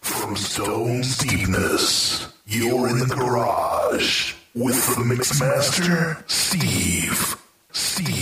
From Stone's Deepness, you're in the garage with the Mixmaster, Steve. Steve.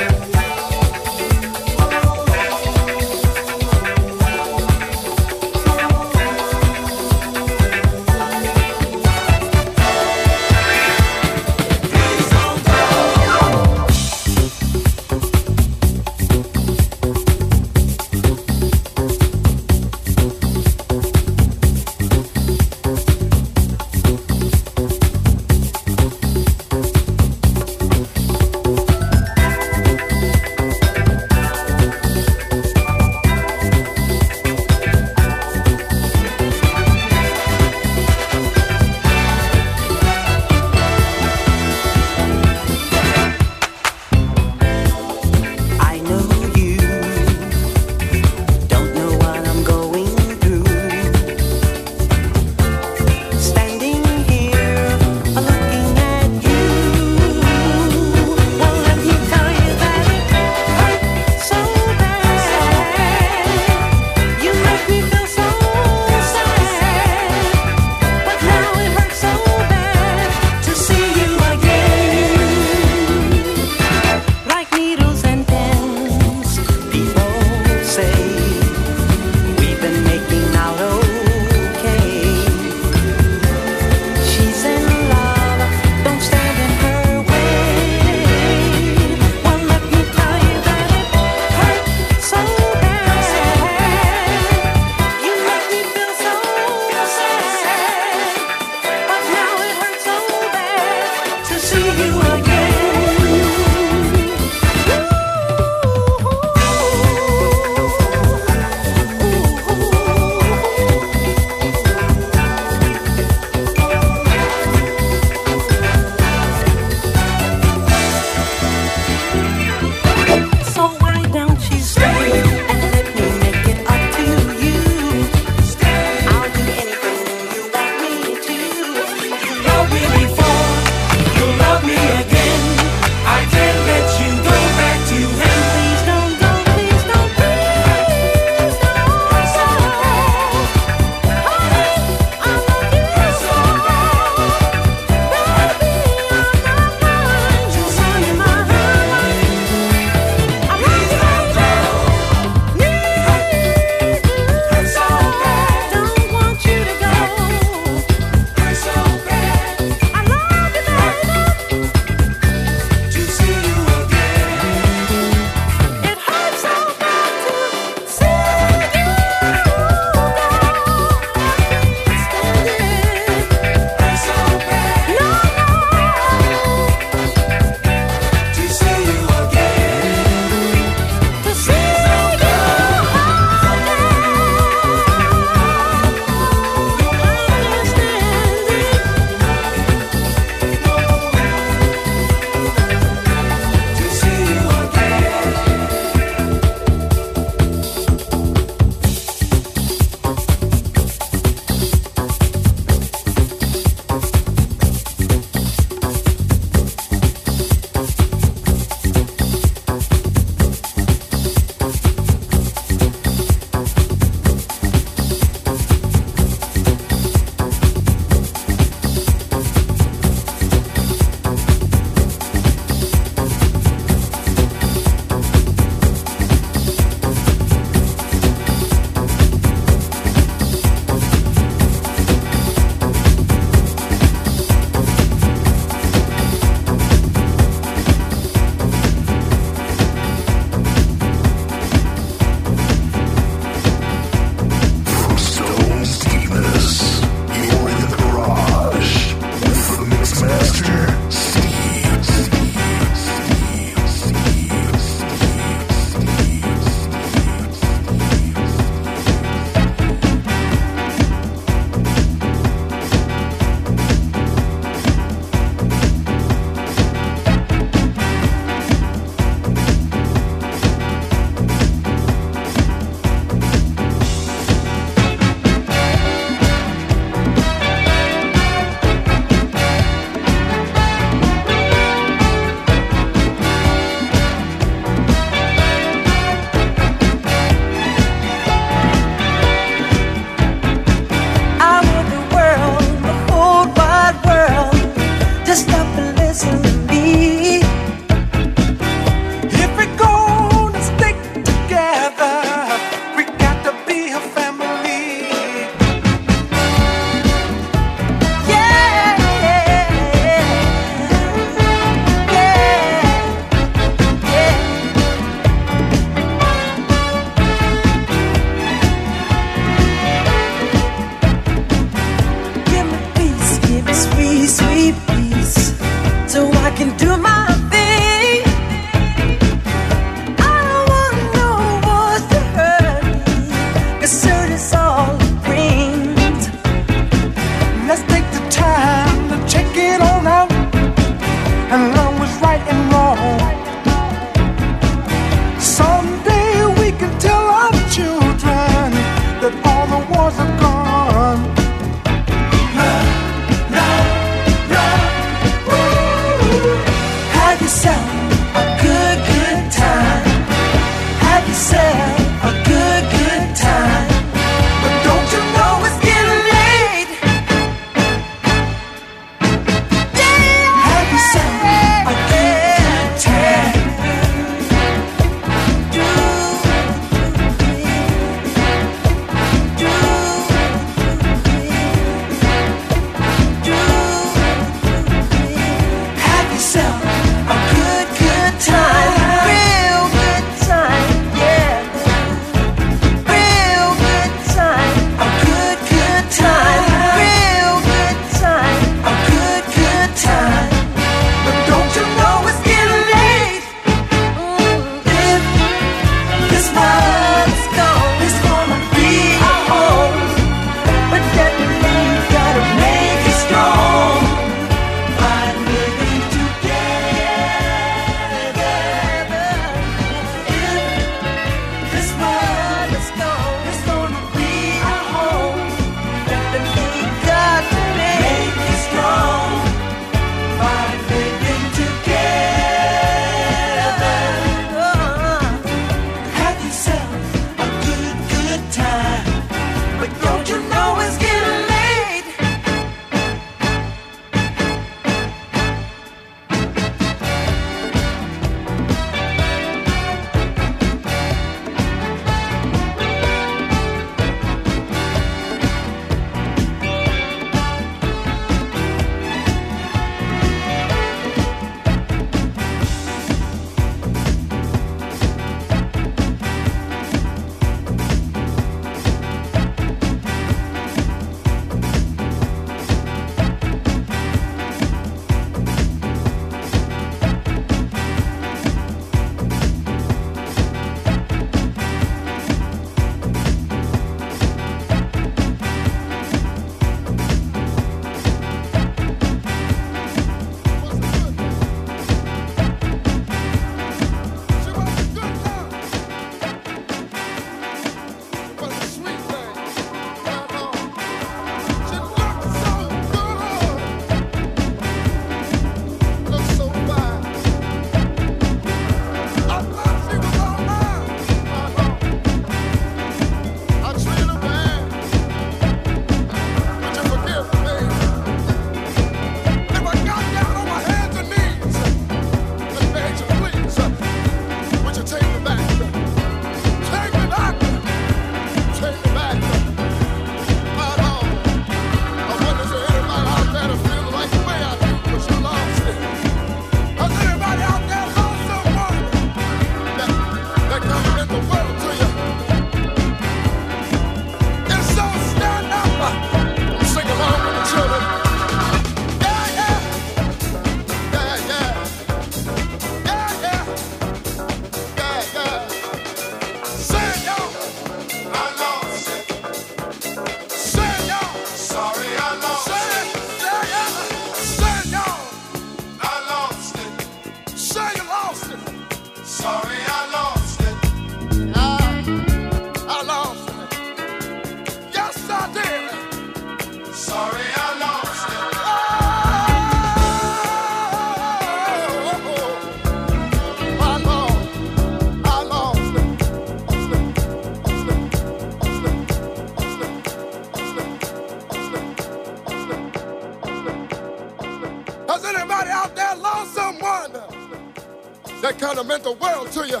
The world to you.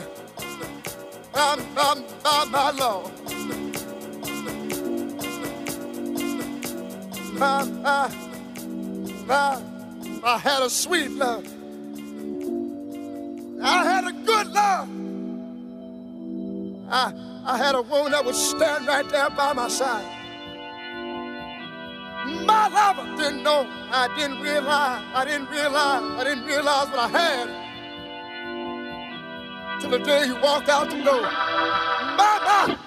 My, my, my, my. My, my, my, I had a sweet love. I had a good love. I, I had a woman that would stand right there by my side. My lover didn't know. I didn't realize. I didn't realize. I didn't realize what I had. Till the day he walked out the door. Mama,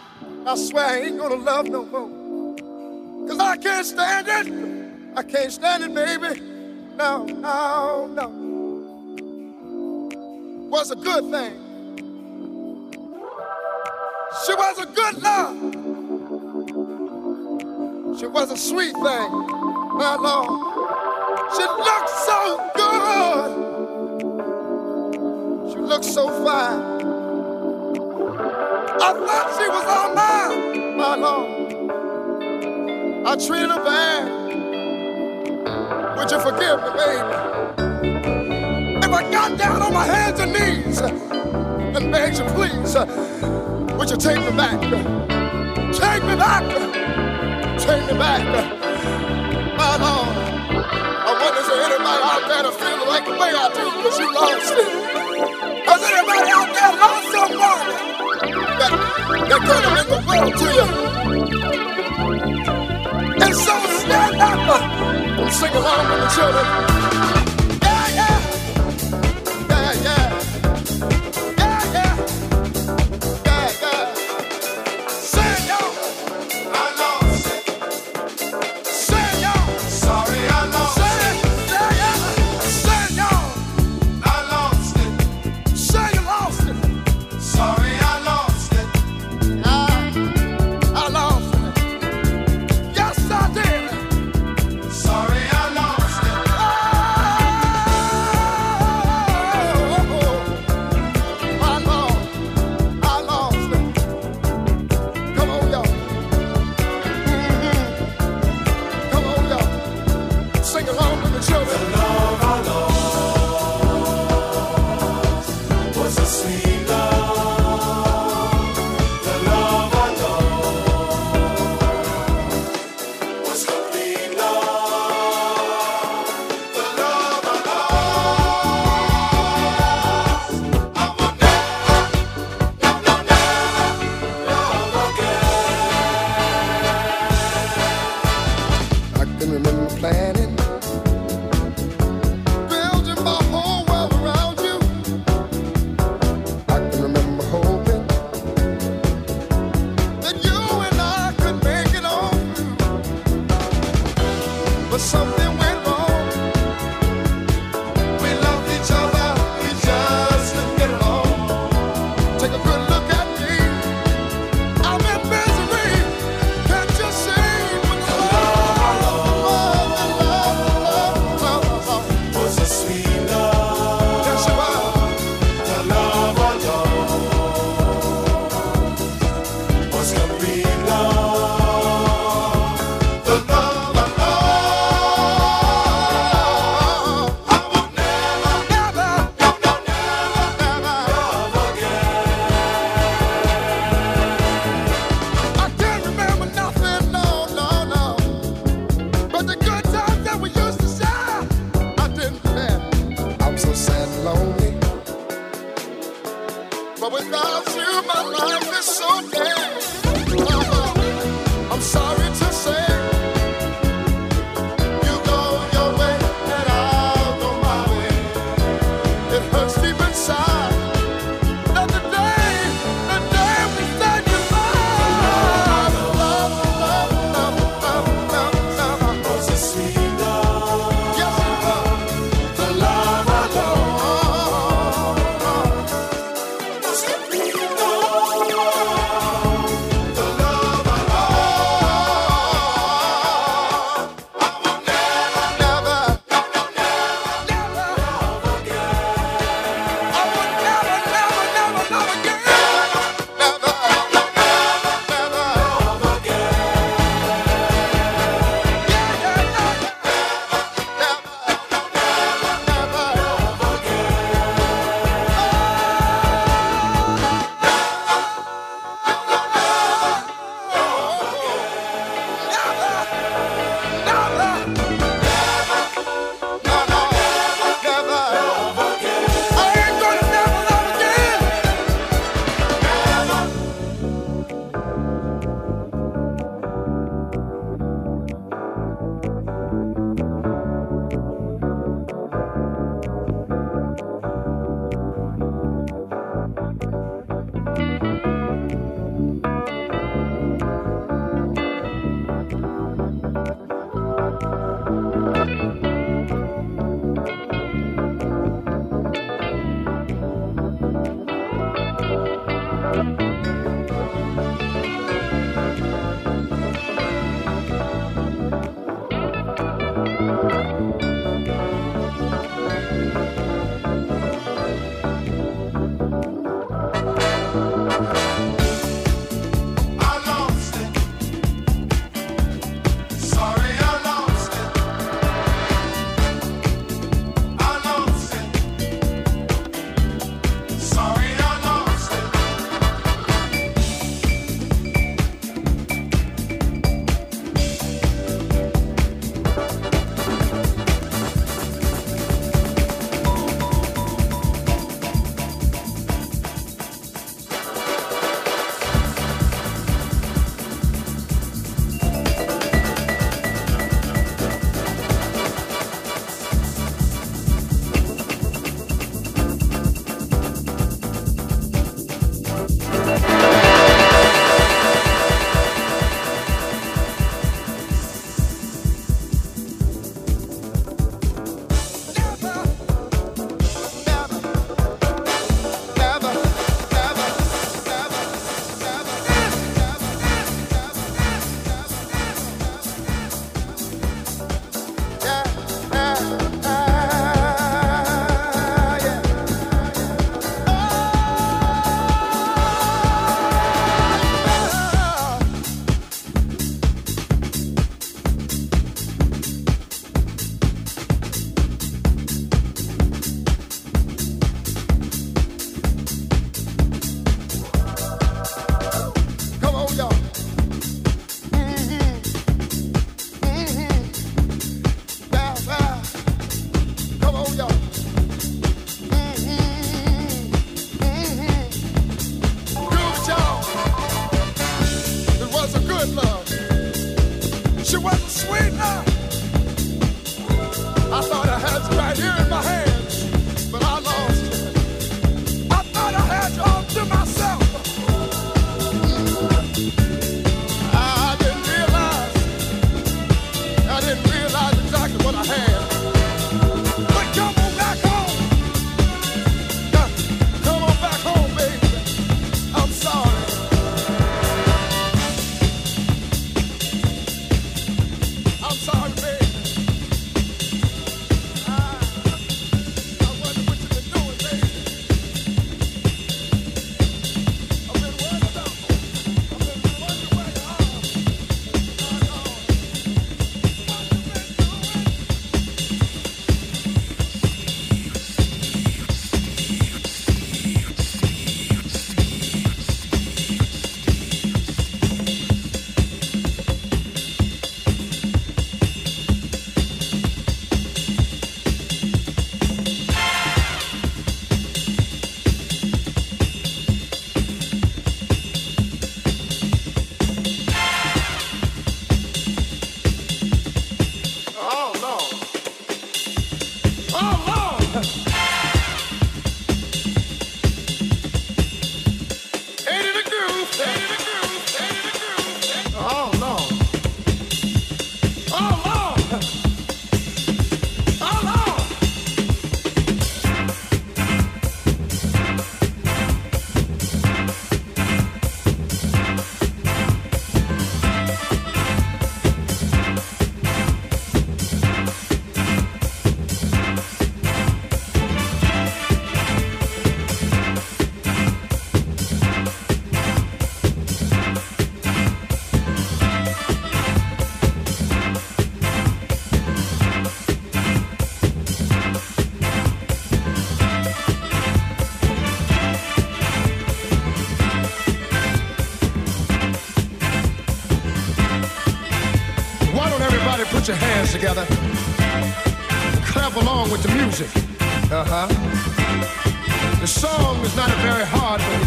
I swear I ain't gonna love no more. Cause I can't stand it. I can't stand it, baby. No, no, no. Was a good thing. She was a good love. She was a sweet thing, my Lord. She looked so good. She looked so fine. I thought she was all mine, my Lord. I treated her bad. Would you forgive me, baby? If I got down on my hands and knees and begged you, please, would you take me back? Take me back. Take me back. My Lord. I wonder if anybody out there that feels like the way I do because you lost it. Has anybody out there lost someone that, that have meant the world to you? And so stand up sing along with the children.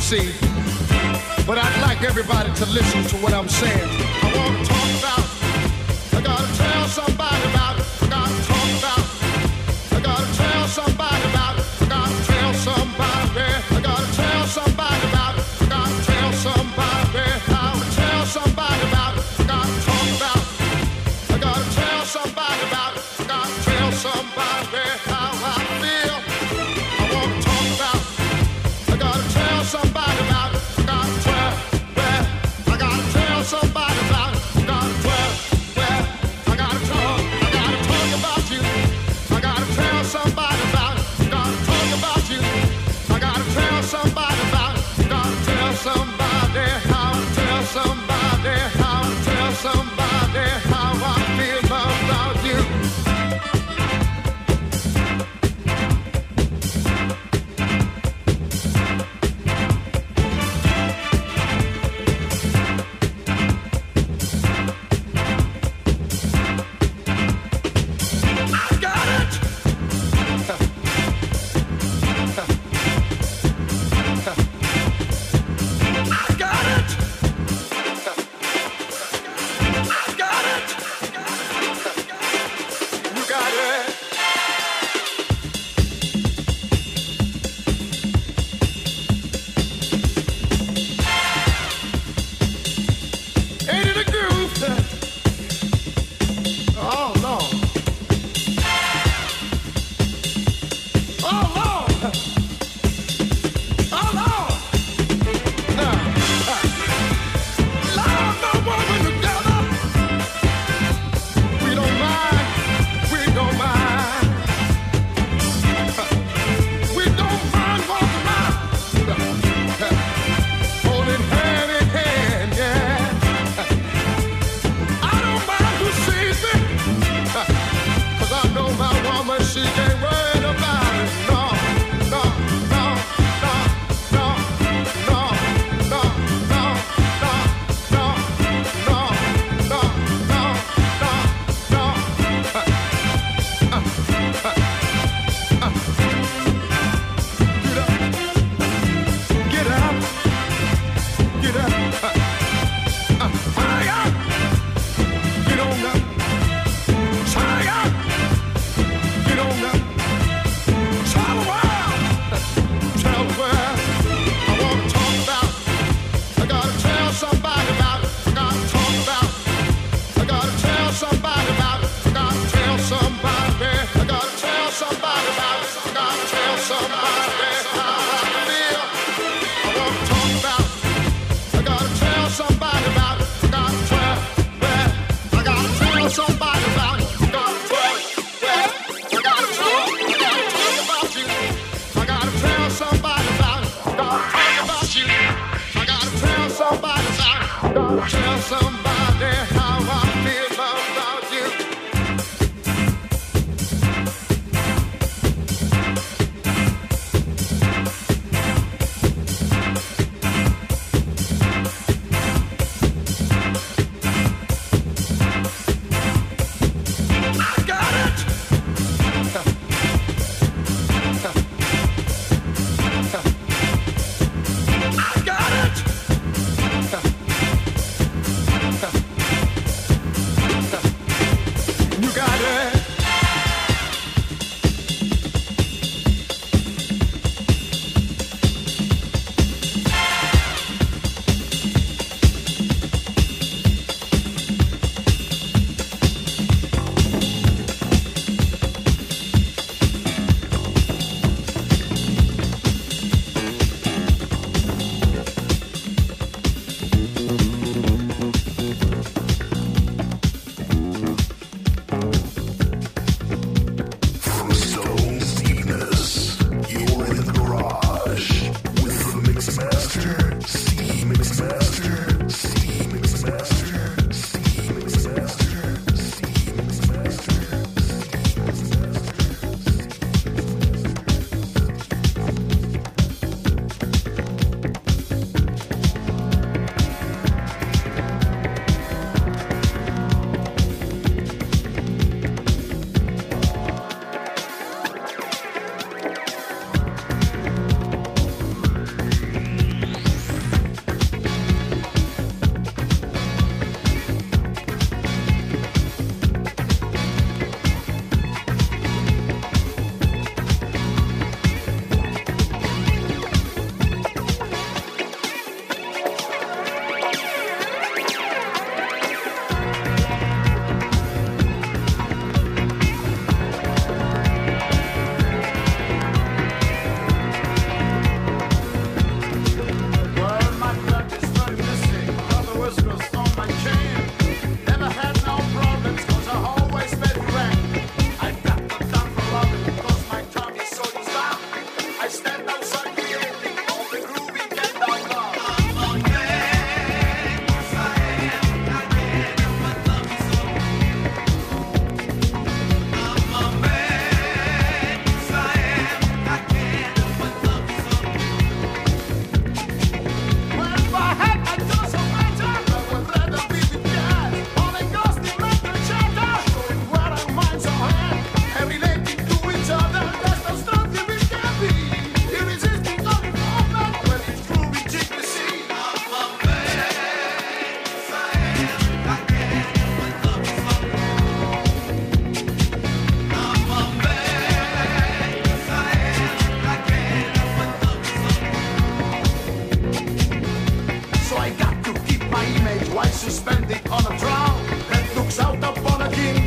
See.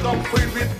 Kingdom filled with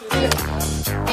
你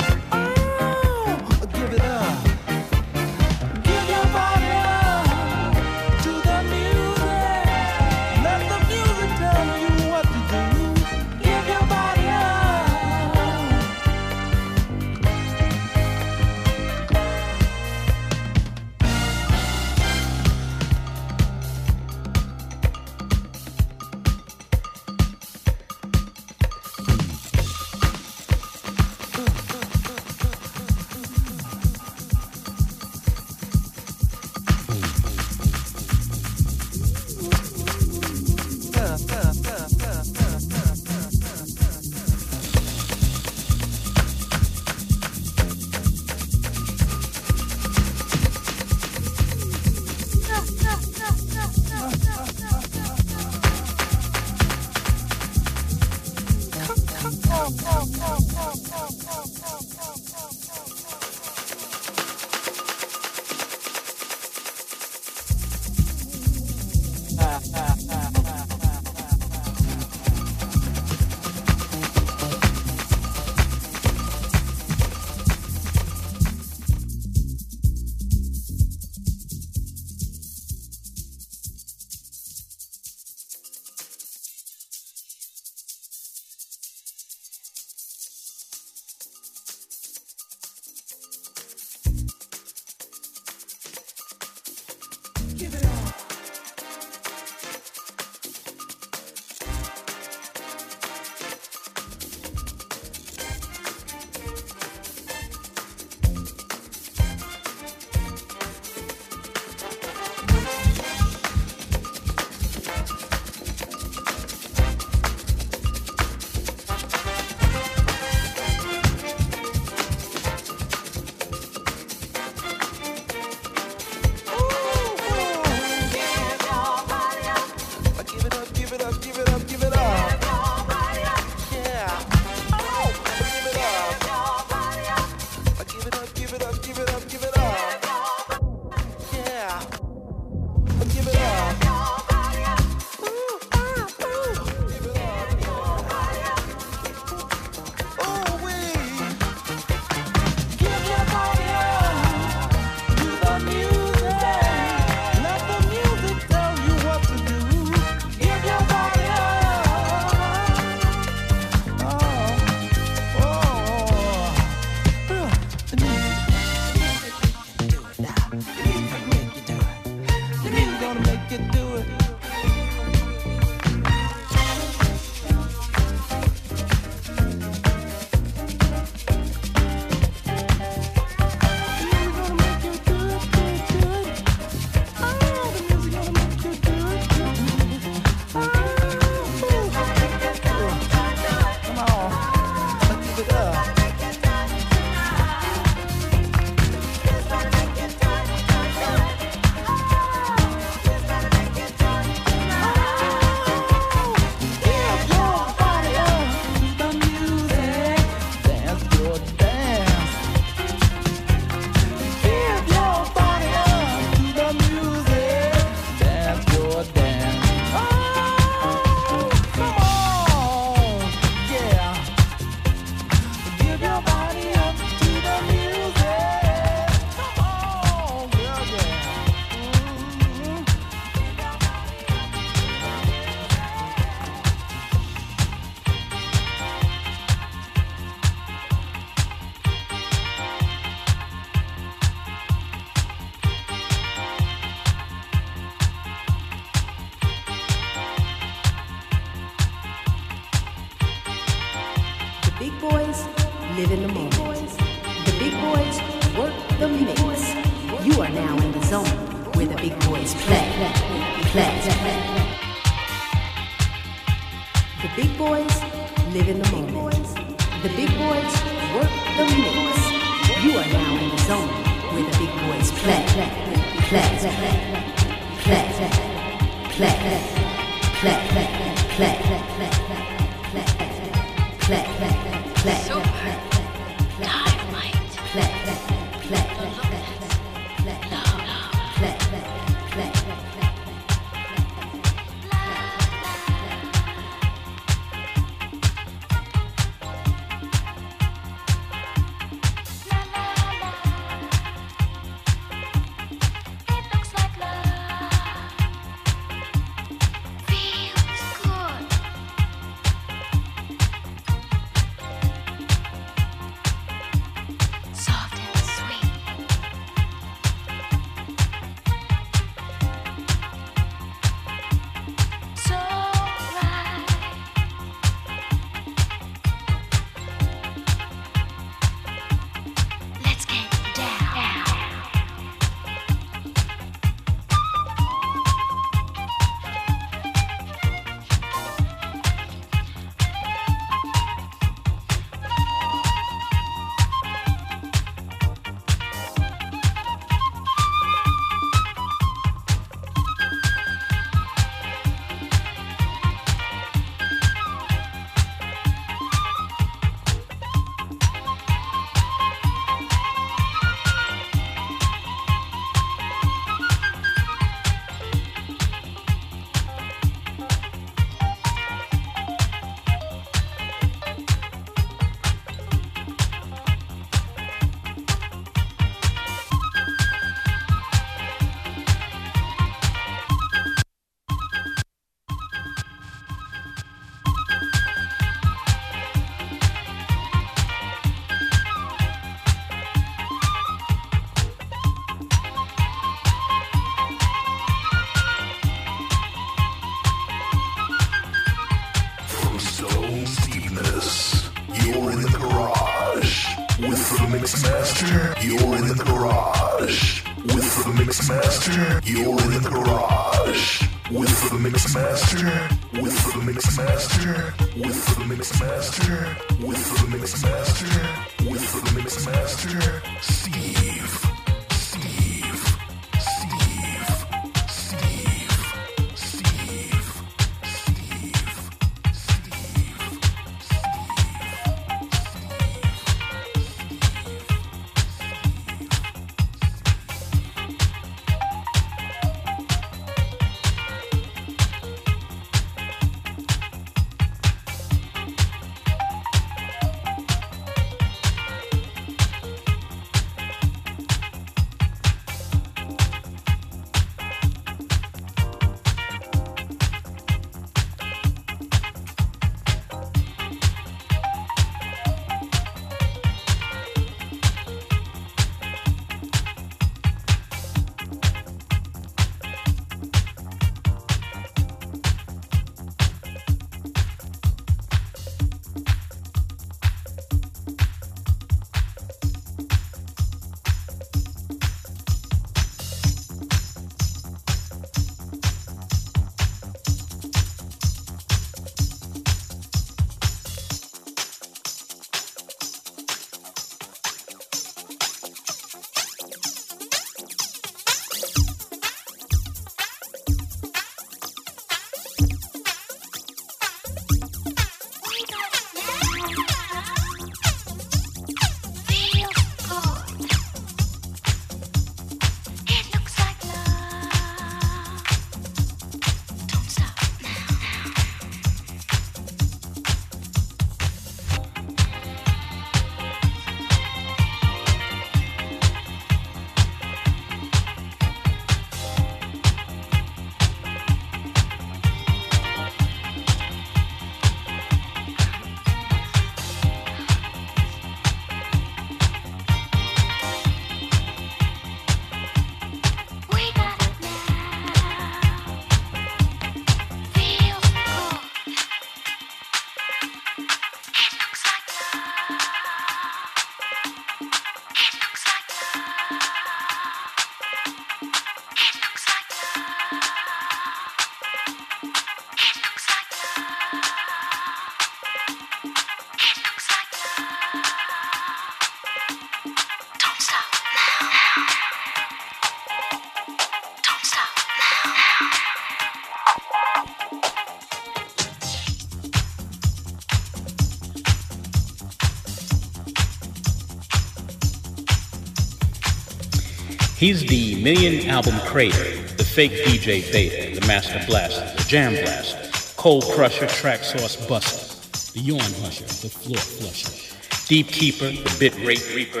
He's the million album creator, the fake DJ Beta, the master blaster, the jam blaster, cold crusher, track source buster, The yawn husher, the floor flusher. deep keeper, the bit rate reaper.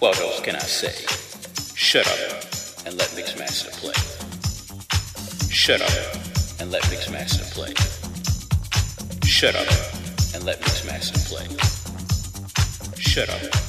What else can I say? Shut up and let Mixmaster play. Shut up and let Mixmaster play. Shut up and let Mixmaster play. Shut up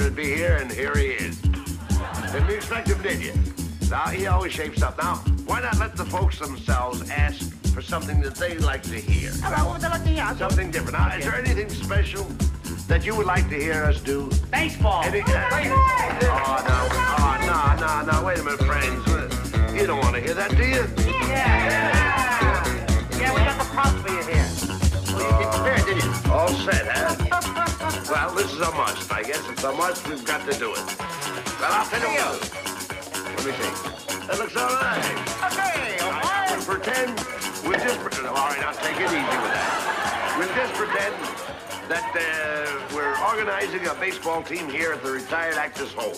partner would be here, and here he is. Didn't expect him, did you? Now, he always shapes up. Now, why not let the folks themselves ask for something that they like to hear? What would they like to hear? Something different. Now, is there anything special that you would like to hear us do? Baseball. Any, oh, no. Oh, no, no, no. Wait a minute, friends. You don't want to hear that, do you? Yeah. Yeah, yeah we got the props for you here. Well, you oh. did prepared, didn't you? All set, huh? Well, this is a must. I guess it's a must. We've got to do it. Well, I'll tell you. Let me see. That looks all right. Okay, all right. We'll pretend. We'll just pretend. All right, I'll take it easy with that. We'll just pretend that uh, we're organizing a baseball team here at the retired actors' home.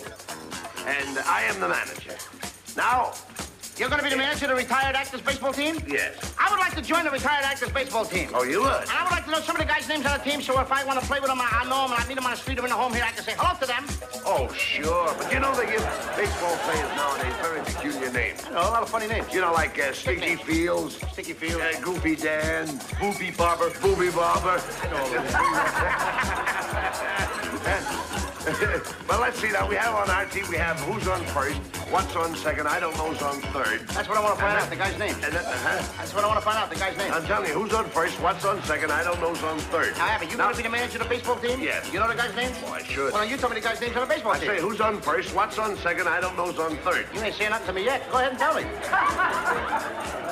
And I am the manager. Now, You're going to be the manager of the retired actors baseball team? yes. I would like to join the retired actors baseball team. Oh, you would? And I would like to know some of the guys' names on the team, so if I want to play with them, I I know them, and I meet them on the street or in the home here, I can say hello to them. Oh, sure. But you know they give baseball players nowadays very peculiar names. I know, a lot of funny names. You know, like uh, Sticky Fields, Sticky Fields. uh, Goofy Dan, Boopy Bobber, Booby Bobber. but let's see now. We have on our team. We have who's on first, what's on second. I don't know who's on third. That's what I want to find out, the guy's name. And then, uh-huh. That's what I want to find out, the guy's name. I'm telling you, who's on first, what's on second. I don't know who's on third. Now, Abbott, you Now- going to be the manager of the baseball team? Yes. You know the guy's name? Oh, I should. Well, you tell me the guy's names on the baseball I team. I say, who's on first, what's on second. I don't know who's on third. You ain't saying nothing to me yet. Go ahead and tell me.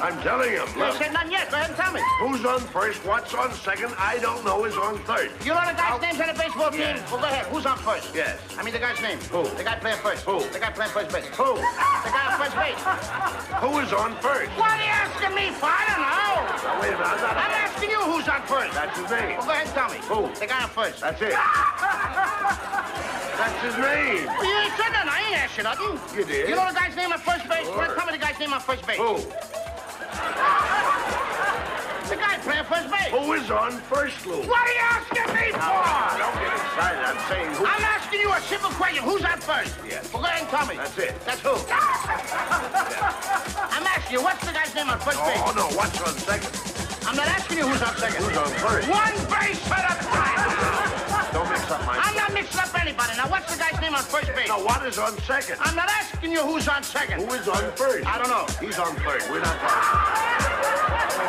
I'm telling you. You ain't saying nothing yet. Go ahead and tell me. who's on first, what's on second. I don't know is on third. You know the guy's names on the baseball team? Yes. Well, go ahead. Who's on first? Yes. I mean the guy's name. Who? The guy playing first. Who? The guy playing first base. Who? The guy on first base. Who is on first? What are you asking me for? I don't know. Now, wait a minute. I'm not. I'm asking you who's on first. That's his name. Well, go ahead and tell me. Who? The guy on first. That's it. That's his name. Well, you ain't said nothing. I ain't asked you nothing. You did. You know the guy's name on first base? Sure. Well, tell me the guy's name on first base. Who? The guy playing first base. Who is on first, Lou? What are you asking me for? Don't get excited. I'm saying who. I'm asking you a simple question. Who's on first? Yes. Well, go ahead and tell me. That's it. That's who? I'm asking you, what's the guy's name on first base? Oh, no. What's on second? I'm not asking you who's on second. Who's on first? One base at a time. Don't mix up my. I'm up anybody. Now, what's the guy's name on first base? Now, what is on second? I'm not asking you who's on second. Who is on first? I don't know. He's on third. We're not talking.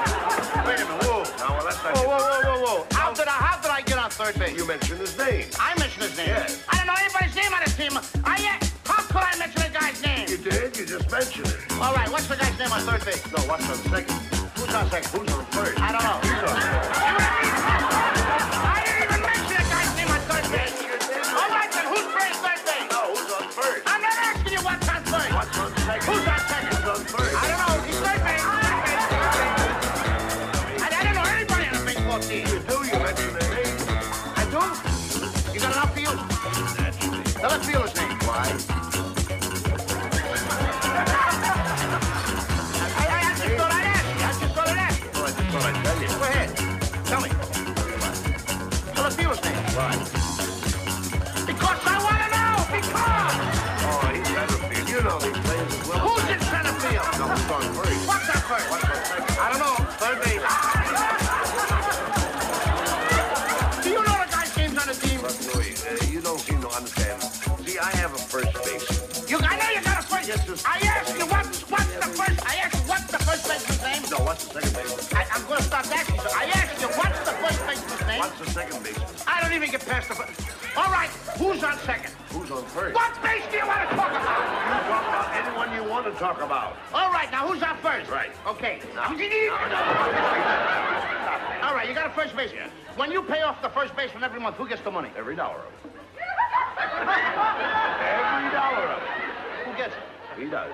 Wait a minute. Whoa. No, well, that's not. Whoa, whoa, whoa, whoa, whoa. How did I, how did I get on third base? You mentioned his name. I mentioned his name. Yes. I don't know anybody's name on this team. I, uh, how could I mention a guy's name? You did. You just mentioned it. All right, what's the guy's name on third base? No, what's on second? Who's on second? Who's on first? I don't know. He's on first. Second? I don't even get past the. All right, who's on second? Who's on first? What base do you want to talk about? You talk about anyone you want to talk about. All right, now who's on first? Right. Okay. No. I'm- All right, you got a first baseman. When you pay off the first baseman every month, who gets the money? Every dollar of it. Every dollar of it. Who gets it? He does.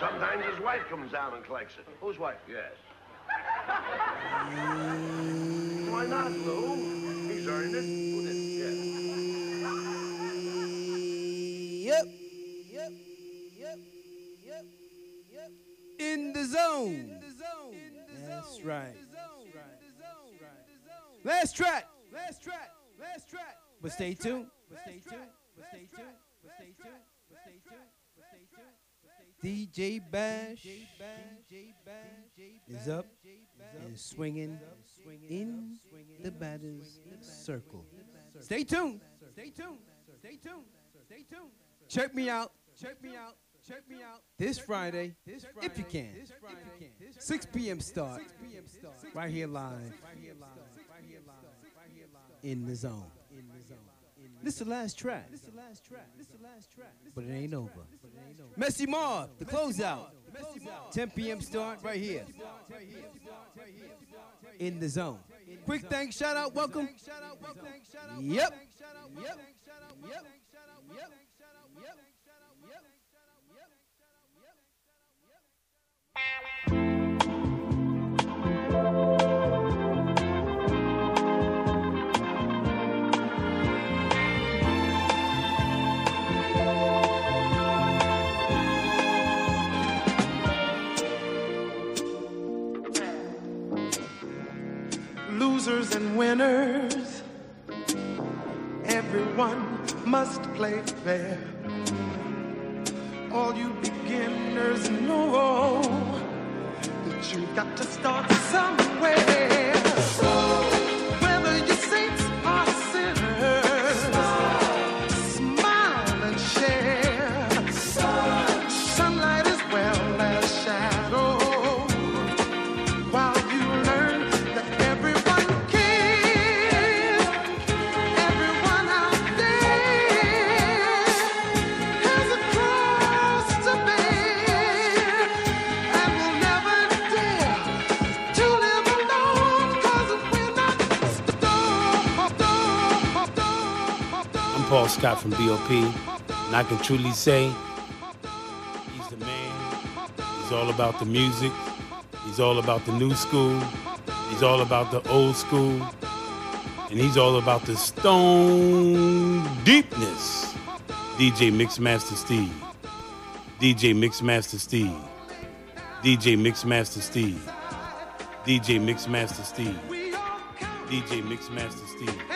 Sometimes his wife comes down and collects it. Whose wife? Yes. Why not, Lou? He's earned it. Who did? Yeah. Yep. Yep. Yep. Yep. Yep. In the zone. In the zone. In the That's right. Last track. Last track. Last track. But stay tuned. But stay tuned. But stay tuned. But stay tuned. But stay tuned. But stay tuned. DJ Bash is up and swinging in the batter's circle. Stay tuned. Stay tuned. Stay tuned. Stay tuned. Check me out. Check me out. Check me out. This Friday, if you can. 6 p.m. start. Right here live. In the zone. In the zone. This is the last track. This is the last track. But it ain't over. Messy Marv, the closeout. 10 p.m. start right here. In the zone. Quick thanks, shout out, welcome. Yep. Yep. Losers and winners. Everyone must play fair. All you beginners know that you've got to start somewhere. Scott from BOP, and I can truly say he's the man. He's all about the music. He's all about the new school. He's all about the old school. And he's all about the stone deepness. DJ Mixmaster Steve. DJ Mixmaster Steve. DJ Mixmaster Steve. DJ Mixmaster Steve. DJ Mixmaster Steve.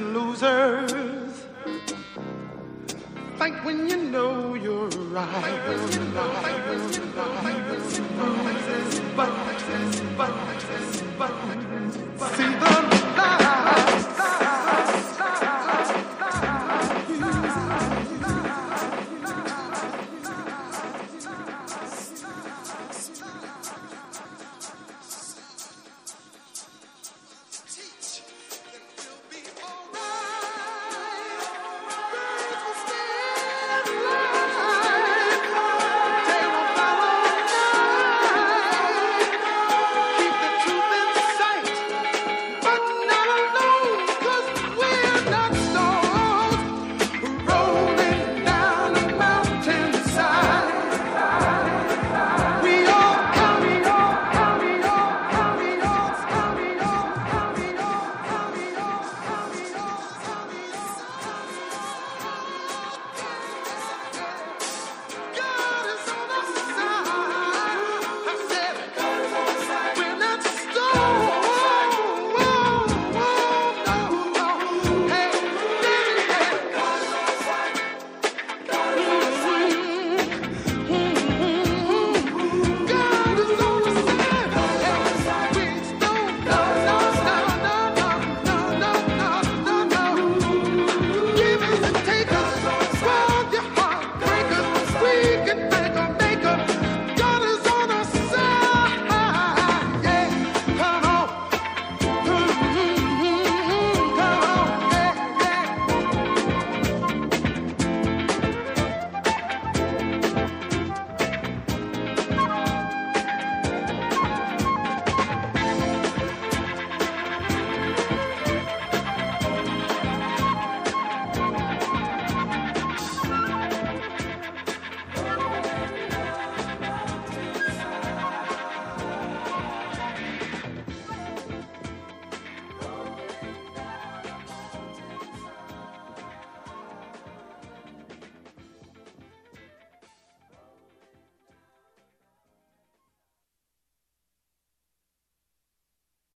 And losers. Fight when you know you're right. Bruises, but, but, but, see the